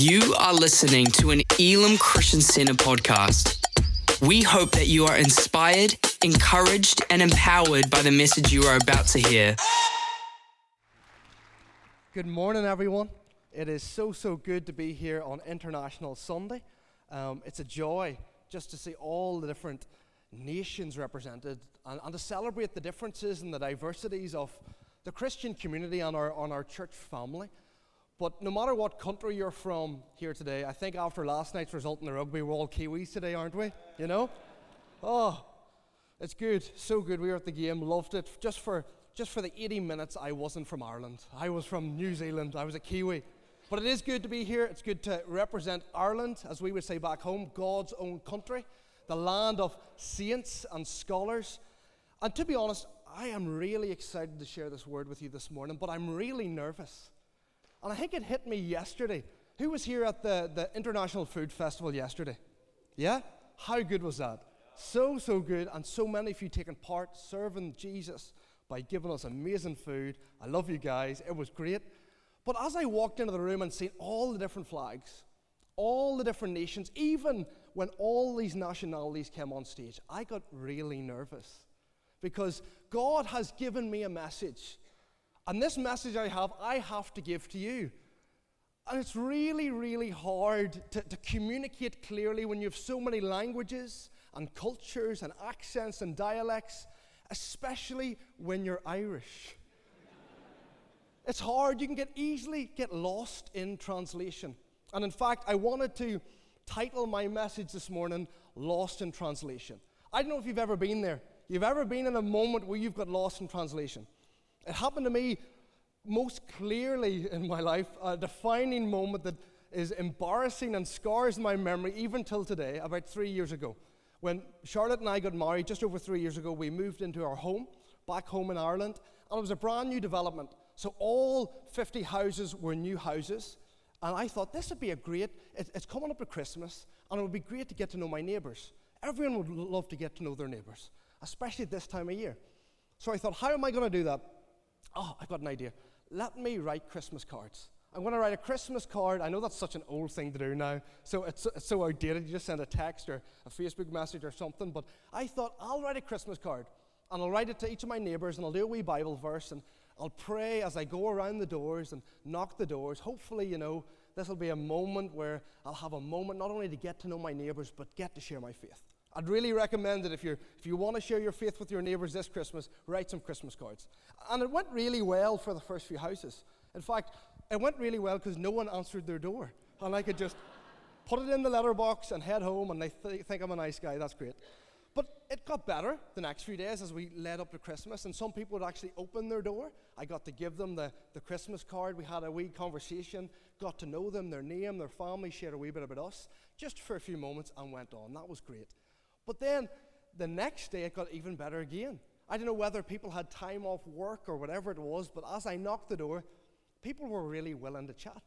You are listening to an Elim Christian Center podcast. We hope that you are inspired, encouraged, and empowered by the message you are about to hear. Good morning, everyone. It is so, so good to be here on International Sunday. Um, it's a joy just to see all the different nations represented and, and to celebrate the differences and the diversities of the Christian community and our, on our church family. But no matter what country you're from here today, I think after last night's result in the rugby, we're all Kiwis today, aren't we? You know? Oh, it's good, so good. We were at the game, loved it. Just for just for the 80 minutes, I wasn't from Ireland. I was from New Zealand. I was a Kiwi. But it is good to be here. It's good to represent Ireland, as we would say back home, God's own country, the land of saints and scholars. And to be honest, I am really excited to share this word with you this morning, but I'm really nervous. And I think it hit me yesterday. Who was here at the, the International Food Festival yesterday? Yeah? How good was that? So, so good. And so many of you taking part, serving Jesus by giving us amazing food. I love you guys. It was great. But as I walked into the room and seen all the different flags, all the different nations, even when all these nationalities came on stage, I got really nervous because God has given me a message and this message I have, I have to give to you. And it's really, really hard to, to communicate clearly when you have so many languages and cultures and accents and dialects, especially when you're Irish. it's hard. You can get easily get lost in translation. And in fact, I wanted to title my message this morning Lost in Translation. I don't know if you've ever been there. You've ever been in a moment where you've got lost in translation. It happened to me most clearly in my life, a defining moment that is embarrassing and scars my memory even till today, about three years ago. When Charlotte and I got married just over three years ago, we moved into our home, back home in Ireland, and it was a brand new development. So all 50 houses were new houses. And I thought this would be a great, it, it's coming up to Christmas, and it would be great to get to know my neighbours. Everyone would love to get to know their neighbours, especially this time of year. So I thought, how am I going to do that? Oh, I've got an idea. Let me write Christmas cards. I'm going to write a Christmas card. I know that's such an old thing to do now, so it's, it's so outdated. You just send a text or a Facebook message or something. But I thought I'll write a Christmas card, and I'll write it to each of my neighbours, and I'll do a wee Bible verse, and I'll pray as I go around the doors and knock the doors. Hopefully, you know, this will be a moment where I'll have a moment not only to get to know my neighbours, but get to share my faith. I'd really recommend that if, you're, if you want to share your faith with your neighbours this Christmas, write some Christmas cards. And it went really well for the first few houses. In fact, it went really well because no one answered their door. And I could just put it in the letterbox and head home, and they th- think I'm a nice guy. That's great. But it got better the next few days as we led up to Christmas, and some people would actually open their door. I got to give them the, the Christmas card. We had a wee conversation, got to know them, their name, their family, shared a wee bit about us, just for a few moments, and went on. That was great. But then the next day it got even better again. I don't know whether people had time off work or whatever it was, but as I knocked the door, people were really willing to chat.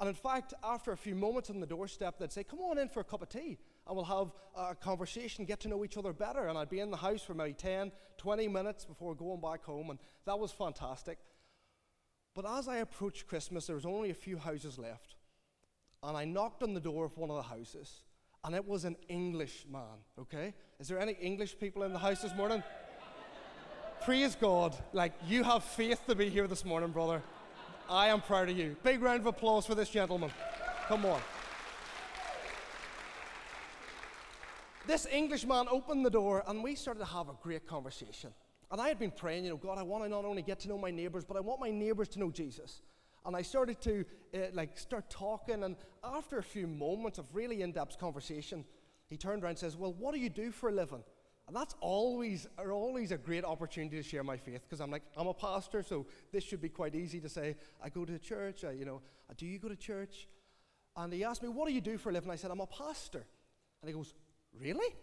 And in fact, after a few moments on the doorstep, they'd say, Come on in for a cup of tea, and we'll have a conversation, get to know each other better. And I'd be in the house for maybe 10, 20 minutes before going back home, and that was fantastic. But as I approached Christmas, there was only a few houses left. And I knocked on the door of one of the houses, and it was an English man, okay? Is there any English people in the house this morning? Praise God. Like, you have faith to be here this morning, brother. I am proud of you. Big round of applause for this gentleman. Come on. This Englishman opened the door, and we started to have a great conversation. And I had been praying, you know, God, I want to not only get to know my neighbors, but I want my neighbors to know Jesus. And I started to uh, like start talking, and after a few moments of really in-depth conversation, he turned around and says, "Well, what do you do for a living?" And that's always, always a great opportunity to share my faith because I'm like, I'm a pastor, so this should be quite easy to say. I go to church. I, you know, do you go to church? And he asked me, "What do you do for a living?" I said, "I'm a pastor." And he goes, "Really?"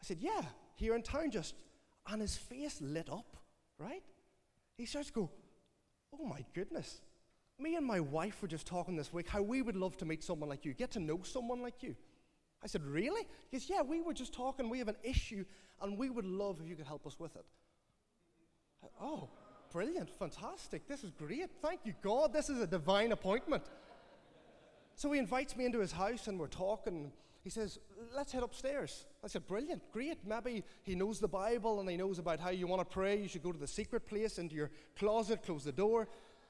I said, "Yeah, here in town, just." And his face lit up, right? He starts to go, Oh my goodness. Me and my wife were just talking this week how we would love to meet someone like you, get to know someone like you. I said, Really? He goes, Yeah, we were just talking. We have an issue, and we would love if you could help us with it. oh, brilliant. Fantastic. This is great. Thank you, God. This is a divine appointment. So he invites me into his house and we're talking. He says, Let's head upstairs. I said, Brilliant, great. Maybe he knows the Bible and he knows about how you want to pray. You should go to the secret place, into your closet, close the door.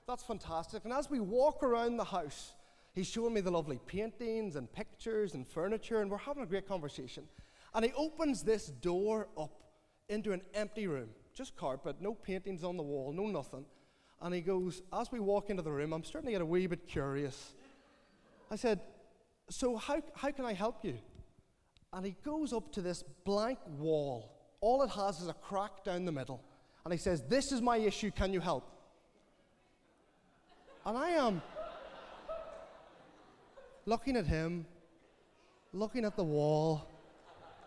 That's fantastic. And as we walk around the house, he's showing me the lovely paintings and pictures and furniture, and we're having a great conversation. And he opens this door up into an empty room, just carpet, no paintings on the wall, no nothing. And he goes, as we walk into the room, I'm starting to get a wee bit curious. I said, So, how, how can I help you? And he goes up to this blank wall. All it has is a crack down the middle. And he says, This is my issue, can you help? And I am looking at him, looking at the wall,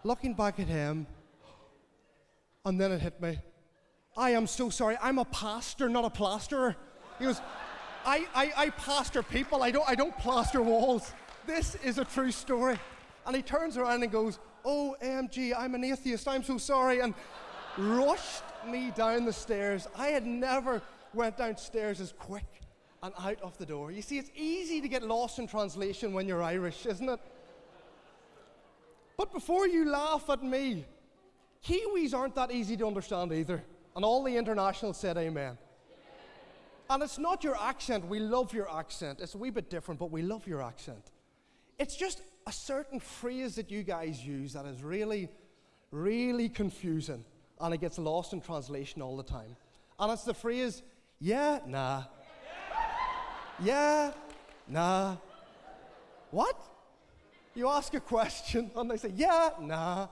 looking back at him, and then it hit me. I am so sorry. I'm a pastor, not a plasterer. He goes, I, I, I pastor people, I don't, I don't plaster walls. This is a true story. And he turns around and goes, OMG, I'm an atheist, I'm so sorry, and rushed me down the stairs. I had never went downstairs as quick and out of the door. You see, it's easy to get lost in translation when you're Irish, isn't it? But before you laugh at me, Kiwis aren't that easy to understand either. And all the internationals said amen. And it's not your accent. We love your accent. It's a wee bit different, but we love your accent. It's just a certain phrase that you guys use that is really, really confusing. And it gets lost in translation all the time. And it's the phrase, yeah, nah. Yeah, nah. What? You ask a question and they say, yeah, nah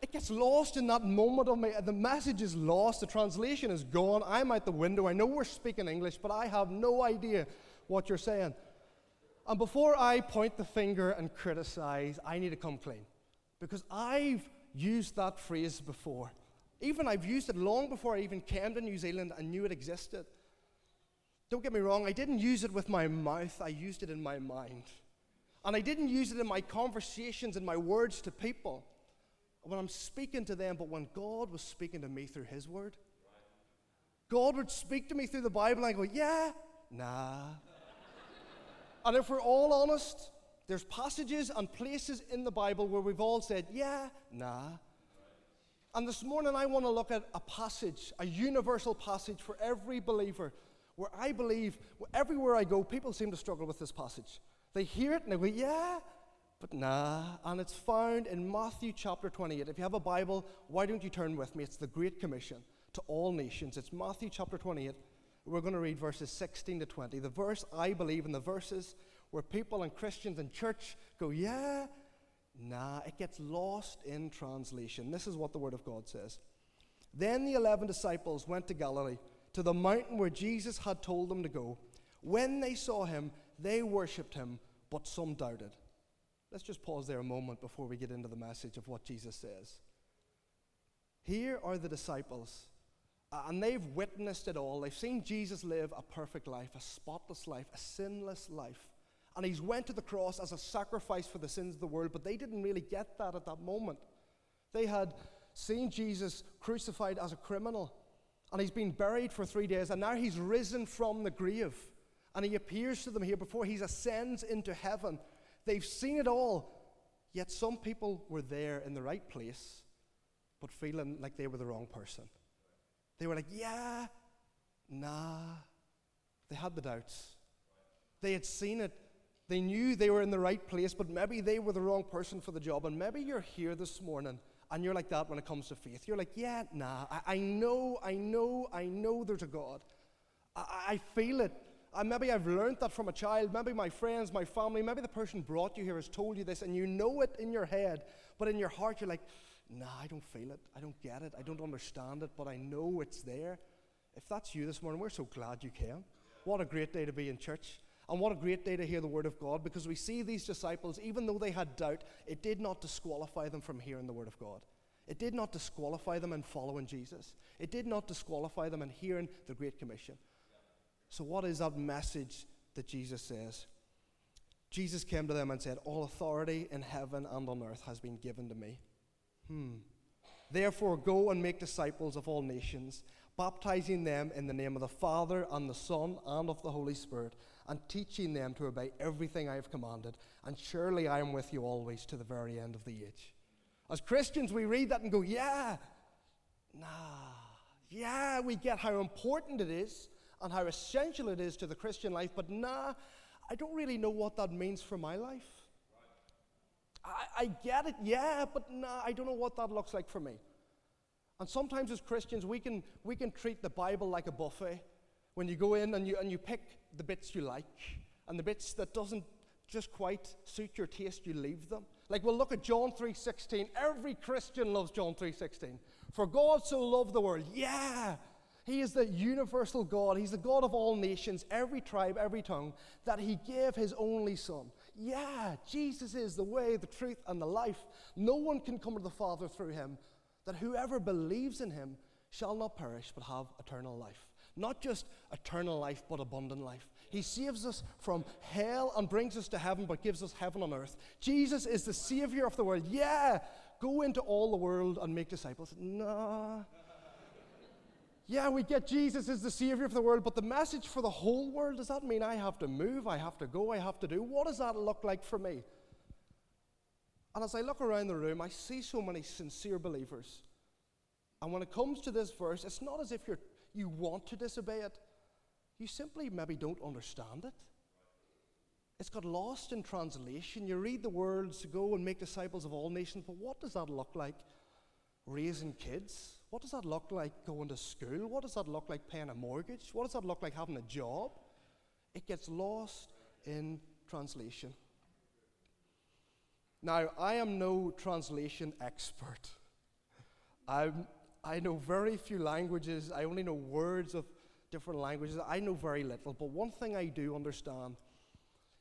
it gets lost in that moment of me. The message is lost. The translation is gone. I'm out the window. I know we're speaking English, but I have no idea what you're saying. And before I point the finger and criticize, I need to come clean. Because I've used that phrase before. Even I've used it long before I even came to New Zealand and knew it existed. Don't get me wrong, I didn't use it with my mouth, I used it in my mind. And I didn't use it in my conversations and my words to people when I'm speaking to them, but when God was speaking to me through His Word. God would speak to me through the Bible, and I go, yeah, nah. And if we're all honest, there's passages and places in the Bible where we've all said, yeah, nah. And this morning I want to look at a passage, a universal passage for every believer, where I believe everywhere I go, people seem to struggle with this passage. They hear it and they go, yeah, but nah, and it's found in Matthew chapter 28. If you have a Bible, why don't you turn with me? It's the Great Commission to all nations. It's Matthew chapter 28. We're going to read verses 16 to 20. The verse I believe in the verses where people and Christians and church go, yeah, nah, it gets lost in translation. This is what the Word of God says. Then the eleven disciples went to Galilee, to the mountain where Jesus had told them to go. When they saw him, they worshipped him, but some doubted. Let's just pause there a moment before we get into the message of what Jesus says. Here are the disciples, Uh, and they've witnessed it all. They've seen Jesus live a perfect life, a spotless life, a sinless life. And he's went to the cross as a sacrifice for the sins of the world, but they didn't really get that at that moment. They had seen Jesus crucified as a criminal, and he's been buried for three days, and now he's risen from the grave. And he appears to them here before he ascends into heaven. They've seen it all. Yet some people were there in the right place, but feeling like they were the wrong person. They were like, yeah, nah. They had the doubts. They had seen it. They knew they were in the right place, but maybe they were the wrong person for the job. And maybe you're here this morning and you're like that when it comes to faith. You're like, yeah, nah. I, I know, I know, I know there's a God. I, I feel it. Maybe I've learned that from a child. Maybe my friends, my family, maybe the person brought you here has told you this, and you know it in your head, but in your heart you're like, nah, I don't feel it. I don't get it. I don't understand it, but I know it's there. If that's you this morning, we're so glad you came. What a great day to be in church. And what a great day to hear the word of God because we see these disciples, even though they had doubt, it did not disqualify them from hearing the word of God. It did not disqualify them in following Jesus. It did not disqualify them in hearing the Great Commission. So, what is that message that Jesus says? Jesus came to them and said, All authority in heaven and on earth has been given to me. Hmm. Therefore, go and make disciples of all nations, baptizing them in the name of the Father and the Son and of the Holy Spirit, and teaching them to obey everything I have commanded. And surely I am with you always to the very end of the age. As Christians, we read that and go, yeah, nah, yeah, we get how important it is and how essential it is to the Christian life, but nah, I don't really know what that means for my life. I, I get it, yeah, but I don't know what that looks like for me. And sometimes as Christians, we can, we can treat the Bible like a buffet. When you go in and you, and you pick the bits you like, and the bits that doesn't just quite suit your taste, you leave them. Like we'll look at John 3.16. Every Christian loves John 3.16. For God so loved the world. Yeah, he is the universal God. He's the God of all nations, every tribe, every tongue, that He gave His only Son. Yeah, Jesus is the way, the truth, and the life. No one can come to the Father through Him, that whoever believes in Him shall not perish but have eternal life. Not just eternal life, but abundant life. He saves us from hell and brings us to heaven, but gives us heaven on earth. Jesus is the Savior of the world. Yeah, go into all the world and make disciples. Nah. Yeah, we get Jesus is the Savior of the world, but the message for the whole world, does that mean I have to move, I have to go, I have to do? What does that look like for me? And as I look around the room, I see so many sincere believers. And when it comes to this verse, it's not as if you're, you want to disobey it, you simply maybe don't understand it. It's got lost in translation. You read the words, go and make disciples of all nations, but what does that look like? Raising kids? What does that look like going to school? What does that look like paying a mortgage? What does that look like having a job? It gets lost in translation. Now, I am no translation expert. I'm, I know very few languages. I only know words of different languages. I know very little. But one thing I do understand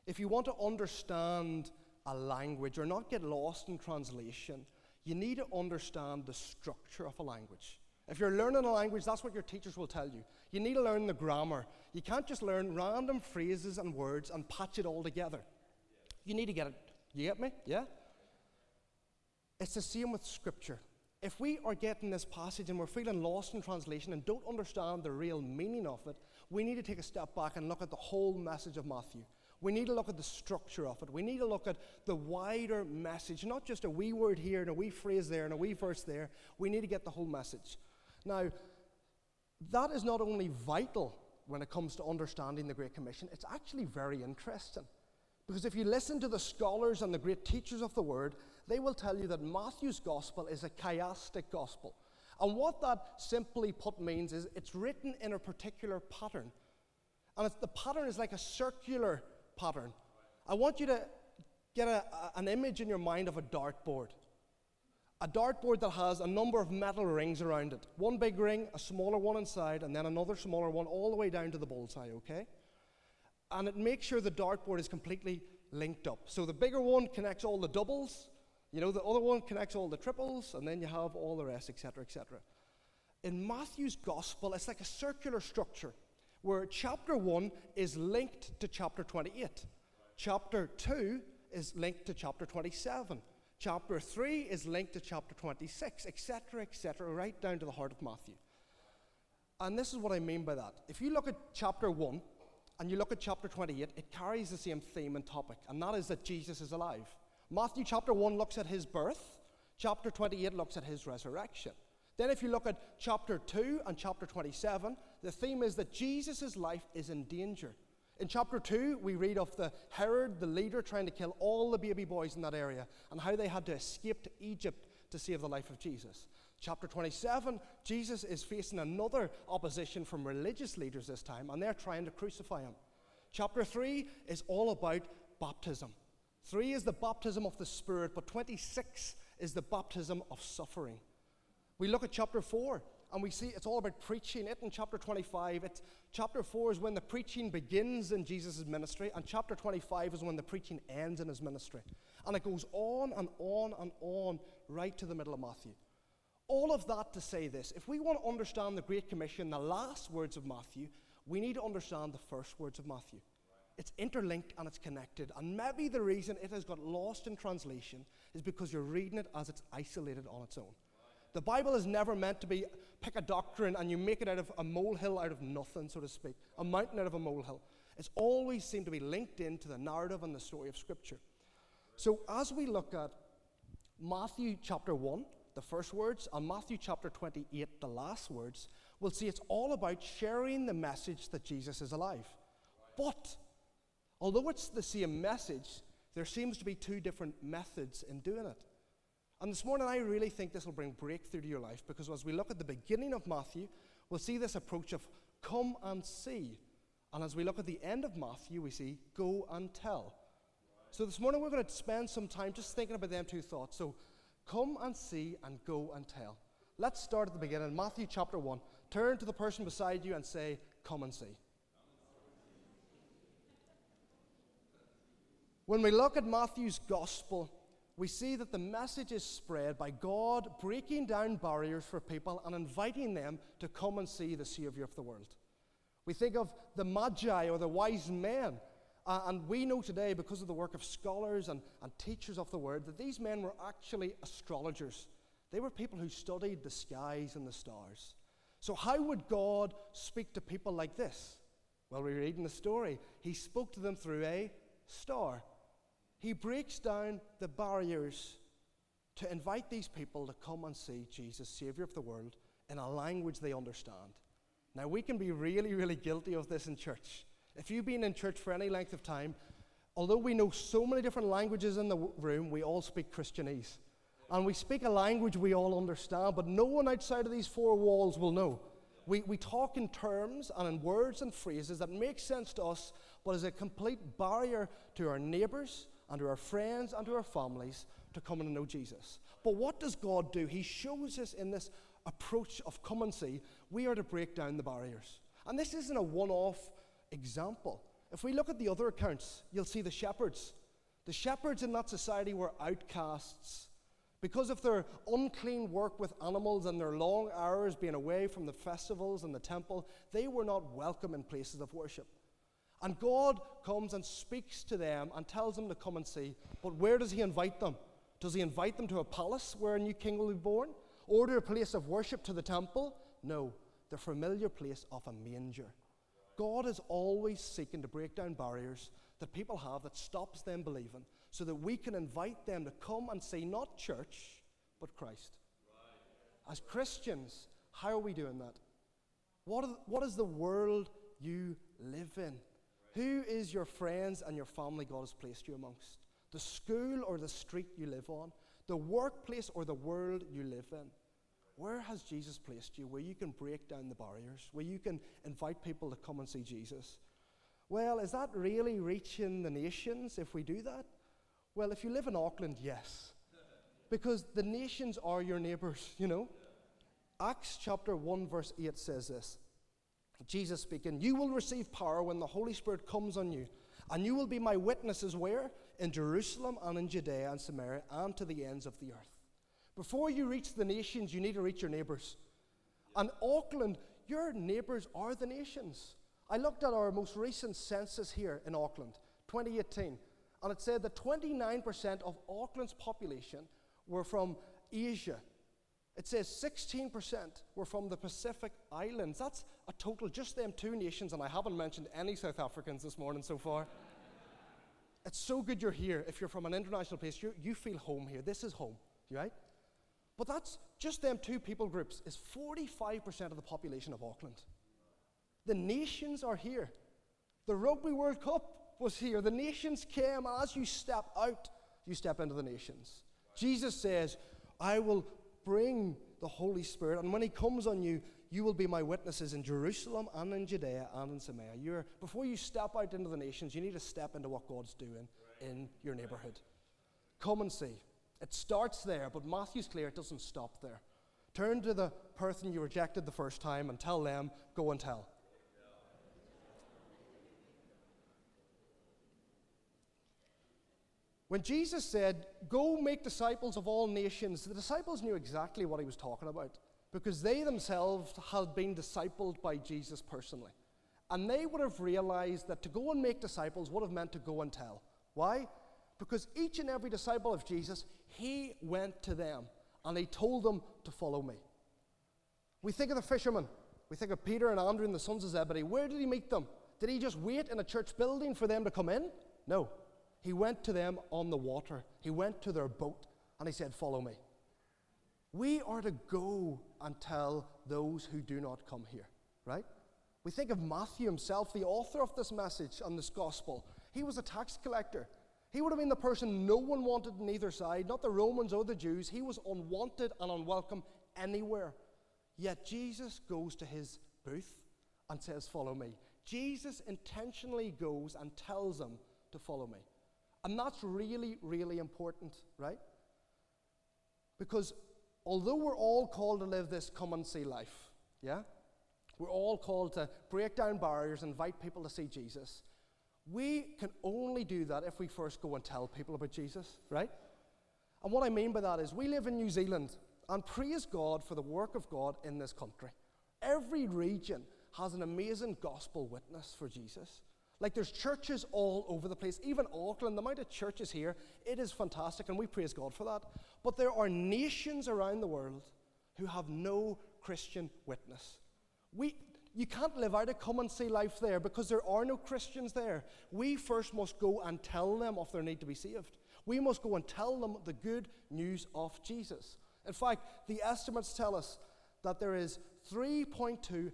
if you want to understand a language or not get lost in translation, you need to understand the structure of a language. If you're learning a language, that's what your teachers will tell you. You need to learn the grammar. You can't just learn random phrases and words and patch it all together. You need to get it. You get me? Yeah? It's the same with Scripture. If we are getting this passage and we're feeling lost in translation and don't understand the real meaning of it, we need to take a step back and look at the whole message of Matthew. We need to look at the structure of it. We need to look at the wider message, not just a wee word here and a wee phrase there and a wee verse there. We need to get the whole message. Now, that is not only vital when it comes to understanding the Great Commission, it's actually very interesting. Because if you listen to the scholars and the great teachers of the Word, they will tell you that Matthew's gospel is a chiastic gospel. And what that simply put means is it's written in a particular pattern. And the pattern is like a circular pattern. I want you to get a, an image in your mind of a dartboard. A dartboard that has a number of metal rings around it. One big ring, a smaller one inside, and then another smaller one all the way down to the bullseye, okay? And it makes sure the dartboard is completely linked up. So the bigger one connects all the doubles, you know, the other one connects all the triples, and then you have all the rest, etc., etc. In Matthew's gospel, it's like a circular structure where chapter 1 is linked to chapter 28. Chapter 2 is linked to chapter 27. Chapter 3 is linked to chapter 26, etc., etc., right down to the heart of Matthew. And this is what I mean by that. If you look at chapter 1 and you look at chapter 28, it carries the same theme and topic, and that is that Jesus is alive. Matthew chapter 1 looks at his birth, chapter 28 looks at his resurrection. Then, if you look at chapter 2 and chapter 27, the theme is that Jesus' life is in danger. In chapter 2, we read of the Herod, the leader, trying to kill all the baby boys in that area and how they had to escape to Egypt to save the life of Jesus. Chapter 27, Jesus is facing another opposition from religious leaders this time, and they're trying to crucify him. Chapter 3 is all about baptism. 3 is the baptism of the Spirit, but 26 is the baptism of suffering. We look at chapter 4 and we see it's all about preaching. It in chapter 25, it's, chapter 4 is when the preaching begins in Jesus' ministry, and chapter 25 is when the preaching ends in his ministry. And it goes on and on and on right to the middle of Matthew. All of that to say this if we want to understand the Great Commission, the last words of Matthew, we need to understand the first words of Matthew. It's interlinked and it's connected. And maybe the reason it has got lost in translation is because you're reading it as it's isolated on its own. The Bible is never meant to be pick a doctrine and you make it out of a molehill out of nothing, so to speak, a mountain out of a molehill. It's always seemed to be linked into the narrative and the story of Scripture. So as we look at Matthew chapter 1, the first words, and Matthew chapter 28, the last words, we'll see it's all about sharing the message that Jesus is alive. But although it's the same message, there seems to be two different methods in doing it. And this morning, I really think this will bring breakthrough to your life because as we look at the beginning of Matthew, we'll see this approach of come and see. And as we look at the end of Matthew, we see go and tell. So this morning, we're going to spend some time just thinking about them two thoughts. So come and see and go and tell. Let's start at the beginning. Matthew chapter 1. Turn to the person beside you and say, Come and see. When we look at Matthew's gospel, we see that the message is spread by God breaking down barriers for people and inviting them to come and see the Savior of the world. We think of the Magi or the wise men, uh, and we know today, because of the work of scholars and, and teachers of the word, that these men were actually astrologers. They were people who studied the skies and the stars. So, how would God speak to people like this? Well, we read in the story, He spoke to them through a star. He breaks down the barriers to invite these people to come and see Jesus, Savior of the world, in a language they understand. Now, we can be really, really guilty of this in church. If you've been in church for any length of time, although we know so many different languages in the room, we all speak Christianese. And we speak a language we all understand, but no one outside of these four walls will know. We, we talk in terms and in words and phrases that make sense to us, but is a complete barrier to our neighbors, and to our friends and to our families to come and know Jesus. But what does God do? He shows us in this approach of come and see, we are to break down the barriers. And this isn't a one off example. If we look at the other accounts, you'll see the shepherds. The shepherds in that society were outcasts. Because of their unclean work with animals and their long hours being away from the festivals and the temple, they were not welcome in places of worship. And God comes and speaks to them and tells them to come and see. But where does He invite them? Does He invite them to a palace where a new king will be born? Or to a place of worship to the temple? No, the familiar place of a manger. God is always seeking to break down barriers that people have that stops them believing so that we can invite them to come and see not church, but Christ. As Christians, how are we doing that? What, are, what is the world you live in? Who is your friends and your family God has placed you amongst? The school or the street you live on? The workplace or the world you live in? Where has Jesus placed you where you can break down the barriers, where you can invite people to come and see Jesus? Well, is that really reaching the nations if we do that? Well, if you live in Auckland, yes. Because the nations are your neighbors, you know. Acts chapter 1, verse 8 says this Jesus speaking, You will receive power when the Holy Spirit comes on you, and you will be my witnesses where? In Jerusalem and in Judea and Samaria and to the ends of the earth. Before you reach the nations, you need to reach your neighbours. And Auckland, your neighbours are the nations. I looked at our most recent census here in Auckland, 2018, and it said that 29% of Auckland's population were from Asia. It says 16% were from the Pacific Islands. That's a total, just them two nations, and I haven't mentioned any South Africans this morning so far. it's so good you're here. If you're from an international place, you, you feel home here. This is home, right? But that's just them two people groups is 45% of the population of Auckland. The nations are here. The Rugby World Cup was here. The nations came. As you step out, you step into the nations. Jesus says, I will bring the Holy Spirit, and when He comes on you, you will be my witnesses in Jerusalem and in Judea and in Samaria. You're, before you step out into the nations, you need to step into what God's doing in your neighborhood. Come and see. It starts there, but Matthew's clear it doesn't stop there. Turn to the person you rejected the first time and tell them, go and tell. When Jesus said, Go make disciples of all nations, the disciples knew exactly what he was talking about because they themselves had been discipled by Jesus personally. And they would have realized that to go and make disciples would have meant to go and tell. Why? Because each and every disciple of Jesus, he went to them and he told them to follow me. We think of the fishermen. We think of Peter and Andrew and the sons of Zebedee. Where did he meet them? Did he just wait in a church building for them to come in? No. He went to them on the water. He went to their boat and he said, Follow me. We are to go and tell those who do not come here, right? We think of Matthew himself, the author of this message and this gospel. He was a tax collector. He would have been the person no one wanted on either side, not the Romans or the Jews. He was unwanted and unwelcome anywhere. Yet Jesus goes to his booth and says, Follow me. Jesus intentionally goes and tells them to follow me. And that's really, really important, right? Because although we're all called to live this come and see life, yeah? We're all called to break down barriers, invite people to see Jesus. We can only do that if we first go and tell people about Jesus, right? And what I mean by that is we live in New Zealand and praise God for the work of God in this country. Every region has an amazing gospel witness for Jesus. Like there's churches all over the place, even Auckland, the amount of churches here, it is fantastic, and we praise God for that. But there are nations around the world who have no Christian witness. We, you can't live out a come and see life there because there are no Christians there. We first must go and tell them of their need to be saved. We must go and tell them the good news of Jesus. In fact, the estimates tell us that there is 3.2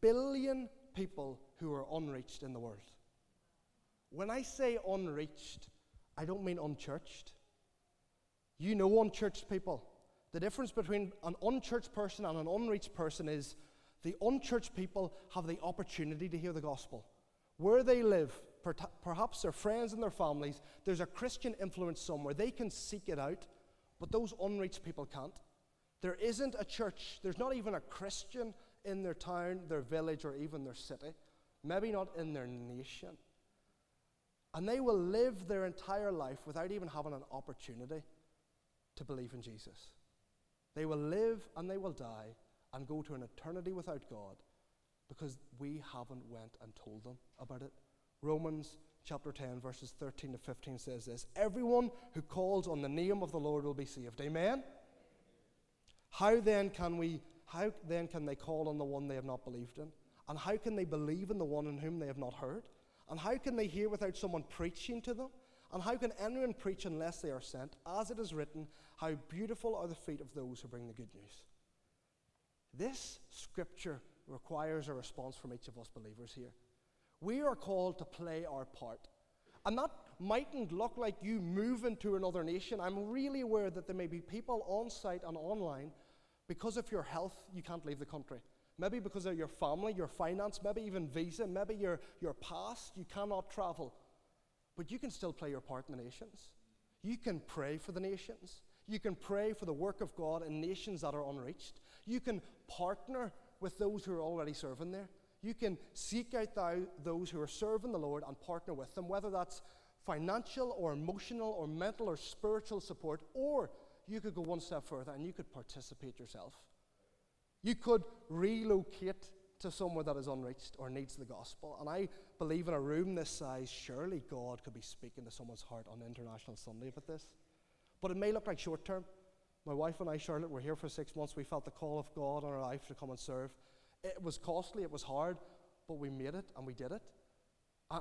billion people who are unreached in the world. When I say unreached, I don't mean unchurched. You know unchurched people. The difference between an unchurched person and an unreached person is the unchurched people have the opportunity to hear the gospel. Where they live, perhaps their friends and their families, there's a Christian influence somewhere. They can seek it out, but those unreached people can't. There isn't a church, there's not even a Christian in their town, their village, or even their city, maybe not in their nation. And they will live their entire life without even having an opportunity to believe in Jesus. They will live and they will die and go to an eternity without God because we haven't went and told them about it. Romans chapter 10 verses 13 to 15 says this, everyone who calls on the name of the Lord will be saved. Amen. How then can we how then can they call on the one they have not believed in? And how can they believe in the one in whom they have not heard? And how can they hear without someone preaching to them? And how can anyone preach unless they are sent? As it is written, how beautiful are the feet of those who bring the good news. This scripture requires a response from each of us believers here. We are called to play our part. And that mightn't look like you moving to another nation. I'm really aware that there may be people on site and online because of your health, you can't leave the country. Maybe because of your family, your finance, maybe even visa, maybe your, your past, you cannot travel. But you can still play your part in the nations. You can pray for the nations. You can pray for the work of God in nations that are unreached. You can partner with those who are already serving there. You can seek out those who are serving the Lord and partner with them, whether that's financial or emotional or mental or spiritual support, or you could go one step further and you could participate yourself. You could relocate to somewhere that is unreached or needs the gospel. And I believe in a room this size, surely God could be speaking to someone's heart on International Sunday about this. But it may look like short term. My wife and I, Charlotte, were here for six months. We felt the call of God on our life to come and serve. It was costly, it was hard, but we made it and we did it.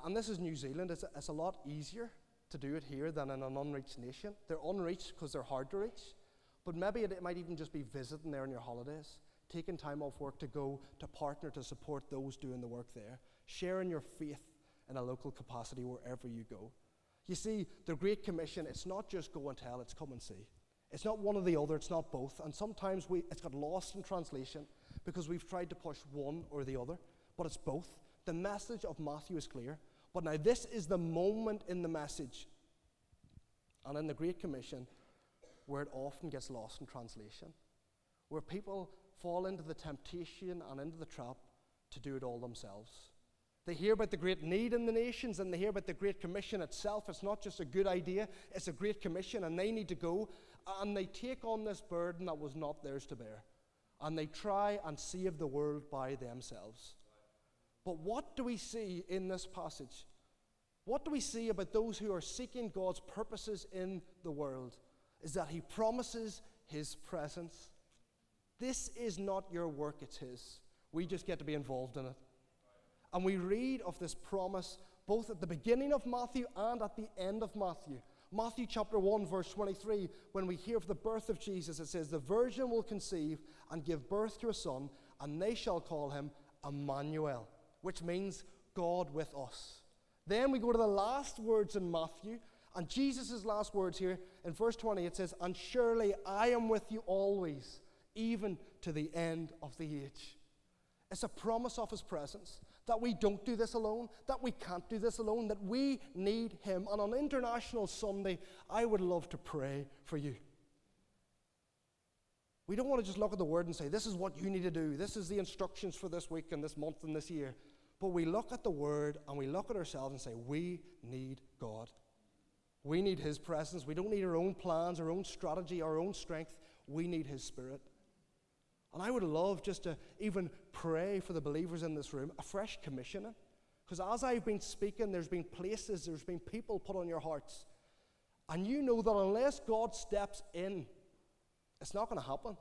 And this is New Zealand. It's a, it's a lot easier to do it here than in an unreached nation. They're unreached because they're hard to reach. But maybe it, it might even just be visiting there on your holidays, taking time off work to go to partner to support those doing the work there, sharing your faith in a local capacity wherever you go. You see, the Great Commission, it's not just go and tell, it's come and see. It's not one or the other, it's not both. And sometimes we, it's got lost in translation because we've tried to push one or the other, but it's both. The message of Matthew is clear. But now, this is the moment in the message and in the Great Commission where it often gets lost in translation, where people fall into the temptation and into the trap to do it all themselves. They hear about the great need in the nations and they hear about the Great Commission itself. It's not just a good idea, it's a Great Commission, and they need to go and they take on this burden that was not theirs to bear. And they try and save the world by themselves. But what do we see in this passage? What do we see about those who are seeking God's purposes in the world? Is that He promises His presence. This is not your work, it's His. We just get to be involved in it. And we read of this promise both at the beginning of Matthew and at the end of Matthew. Matthew chapter 1, verse 23, when we hear of the birth of Jesus, it says, The virgin will conceive and give birth to a son, and they shall call him Emmanuel, which means God with us. Then we go to the last words in Matthew, and Jesus' last words here in verse 20, it says, And surely I am with you always, even to the end of the age. It's a promise of his presence that we don't do this alone, that we can't do this alone, that we need him. And on International Sunday, I would love to pray for you. We don't want to just look at the word and say, This is what you need to do. This is the instructions for this week and this month and this year. But we look at the word and we look at ourselves and say, We need God. We need His presence. We don't need our own plans, our own strategy, our own strength. We need His Spirit. And I would love just to even pray for the believers in this room a fresh commissioning. Because as I've been speaking, there's been places, there's been people put on your hearts. And you know that unless God steps in, it's not going to happen.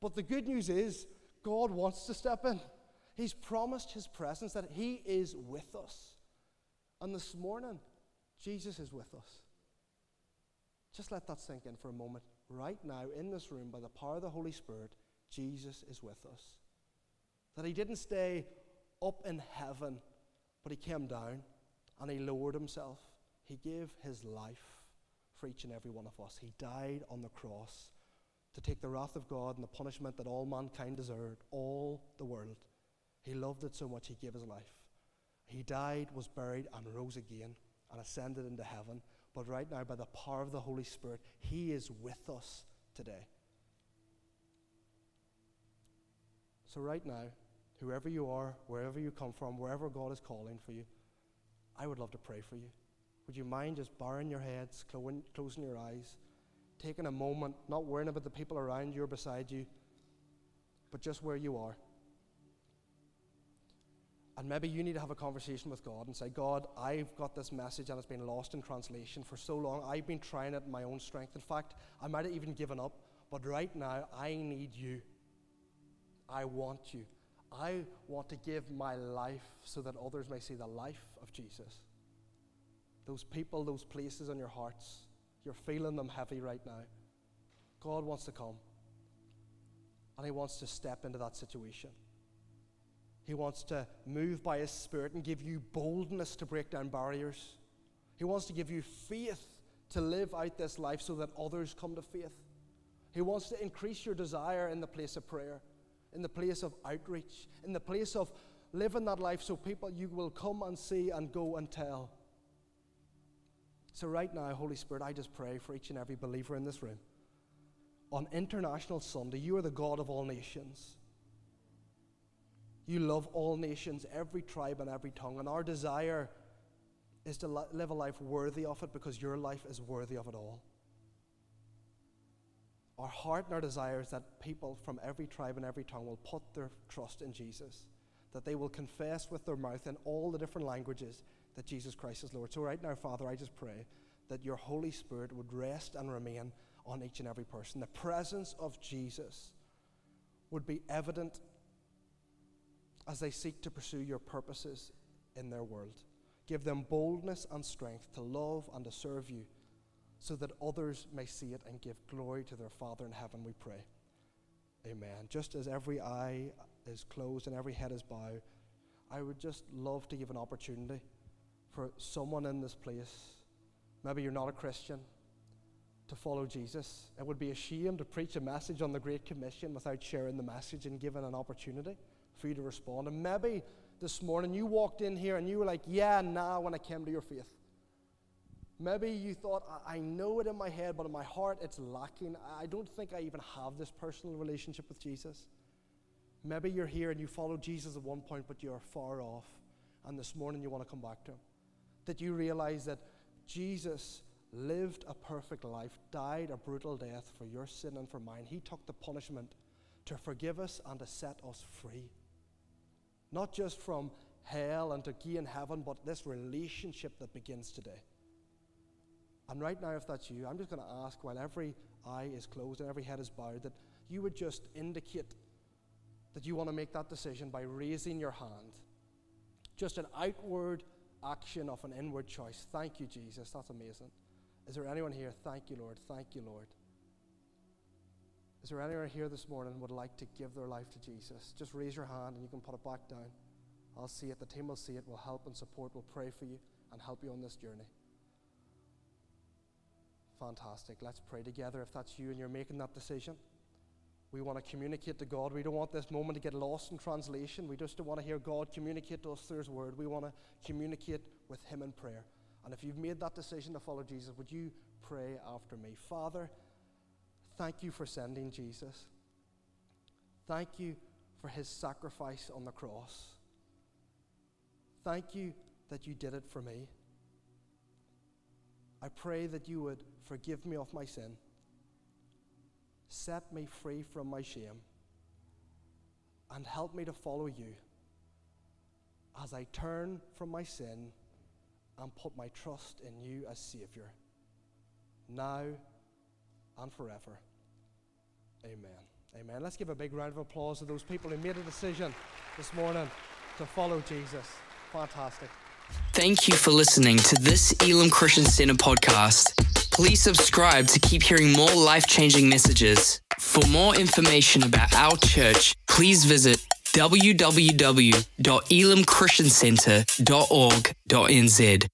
But the good news is, God wants to step in. He's promised His presence, that He is with us. And this morning, Jesus is with us. Just let that sink in for a moment. Right now, in this room, by the power of the Holy Spirit, Jesus is with us. That He didn't stay up in heaven, but He came down and He lowered Himself. He gave His life for each and every one of us. He died on the cross to take the wrath of God and the punishment that all mankind deserved, all the world. He loved it so much, He gave His life. He died, was buried, and rose again and ascended into heaven. But right now, by the power of the Holy Spirit, He is with us today. So, right now, whoever you are, wherever you come from, wherever God is calling for you, I would love to pray for you. Would you mind just bowing your heads, closing your eyes, taking a moment, not worrying about the people around you or beside you, but just where you are? And maybe you need to have a conversation with God and say, God, I've got this message and it's been lost in translation for so long. I've been trying it in my own strength. In fact, I might have even given up. But right now, I need you. I want you. I want to give my life so that others may see the life of Jesus. Those people, those places in your hearts, you're feeling them heavy right now. God wants to come. And He wants to step into that situation. He wants to move by His Spirit and give you boldness to break down barriers. He wants to give you faith to live out this life so that others come to faith. He wants to increase your desire in the place of prayer in the place of outreach, in the place of living that life so people you will come and see and go and tell. So, right now, Holy Spirit, I just pray for each and every believer in this room. On International Sunday, you are the God of all nations. You love all nations, every tribe and every tongue, and our desire is to live a life worthy of it because your life is worthy of it all. Our heart and our desire is that people from every tribe and every tongue will put their trust in Jesus, that they will confess with their mouth in all the different languages that Jesus Christ is Lord. So, right now, Father, I just pray that your Holy Spirit would rest and remain on each and every person. The presence of Jesus would be evident as they seek to pursue your purposes in their world. Give them boldness and strength to love and to serve you so that others may see it and give glory to their Father in heaven, we pray. Amen. Just as every eye is closed and every head is bowed, I would just love to give an opportunity for someone in this place, maybe you're not a Christian, to follow Jesus. It would be a shame to preach a message on the Great Commission without sharing the message and giving an opportunity for you to respond. And maybe this morning you walked in here and you were like, yeah, now nah, when I came to your faith. Maybe you thought, I know it in my head, but in my heart it's lacking. I don't think I even have this personal relationship with Jesus. Maybe you're here and you followed Jesus at one point, but you're far off. And this morning you want to come back to Him. That you realize that Jesus lived a perfect life, died a brutal death for your sin and for mine. He took the punishment to forgive us and to set us free. Not just from hell and to gain heaven, but this relationship that begins today. And right now, if that's you, I'm just going to ask while every eye is closed and every head is bowed that you would just indicate that you want to make that decision by raising your hand. Just an outward action of an inward choice. Thank you, Jesus. That's amazing. Is there anyone here? Thank you, Lord. Thank you, Lord. Is there anyone here this morning would like to give their life to Jesus? Just raise your hand and you can put it back down. I'll see it. The team will see it. We'll help and support. We'll pray for you and help you on this journey. Fantastic. Let's pray together if that's you and you're making that decision. We want to communicate to God. We don't want this moment to get lost in translation. We just don't want to hear God communicate to us through His Word. We want to communicate with Him in prayer. And if you've made that decision to follow Jesus, would you pray after me? Father, thank you for sending Jesus. Thank you for His sacrifice on the cross. Thank you that you did it for me. I pray that you would forgive me of my sin set me free from my shame, and help me to follow you as I turn from my sin and put my trust in you as Savior, now and forever. Amen. Amen. Let's give a big round of applause to those people who made a decision this morning to follow Jesus. Fantastic. Thank you for listening to this Elim Christian Center podcast. Please subscribe to keep hearing more life changing messages. For more information about our church, please visit www.elimchristiancenter.org.nz.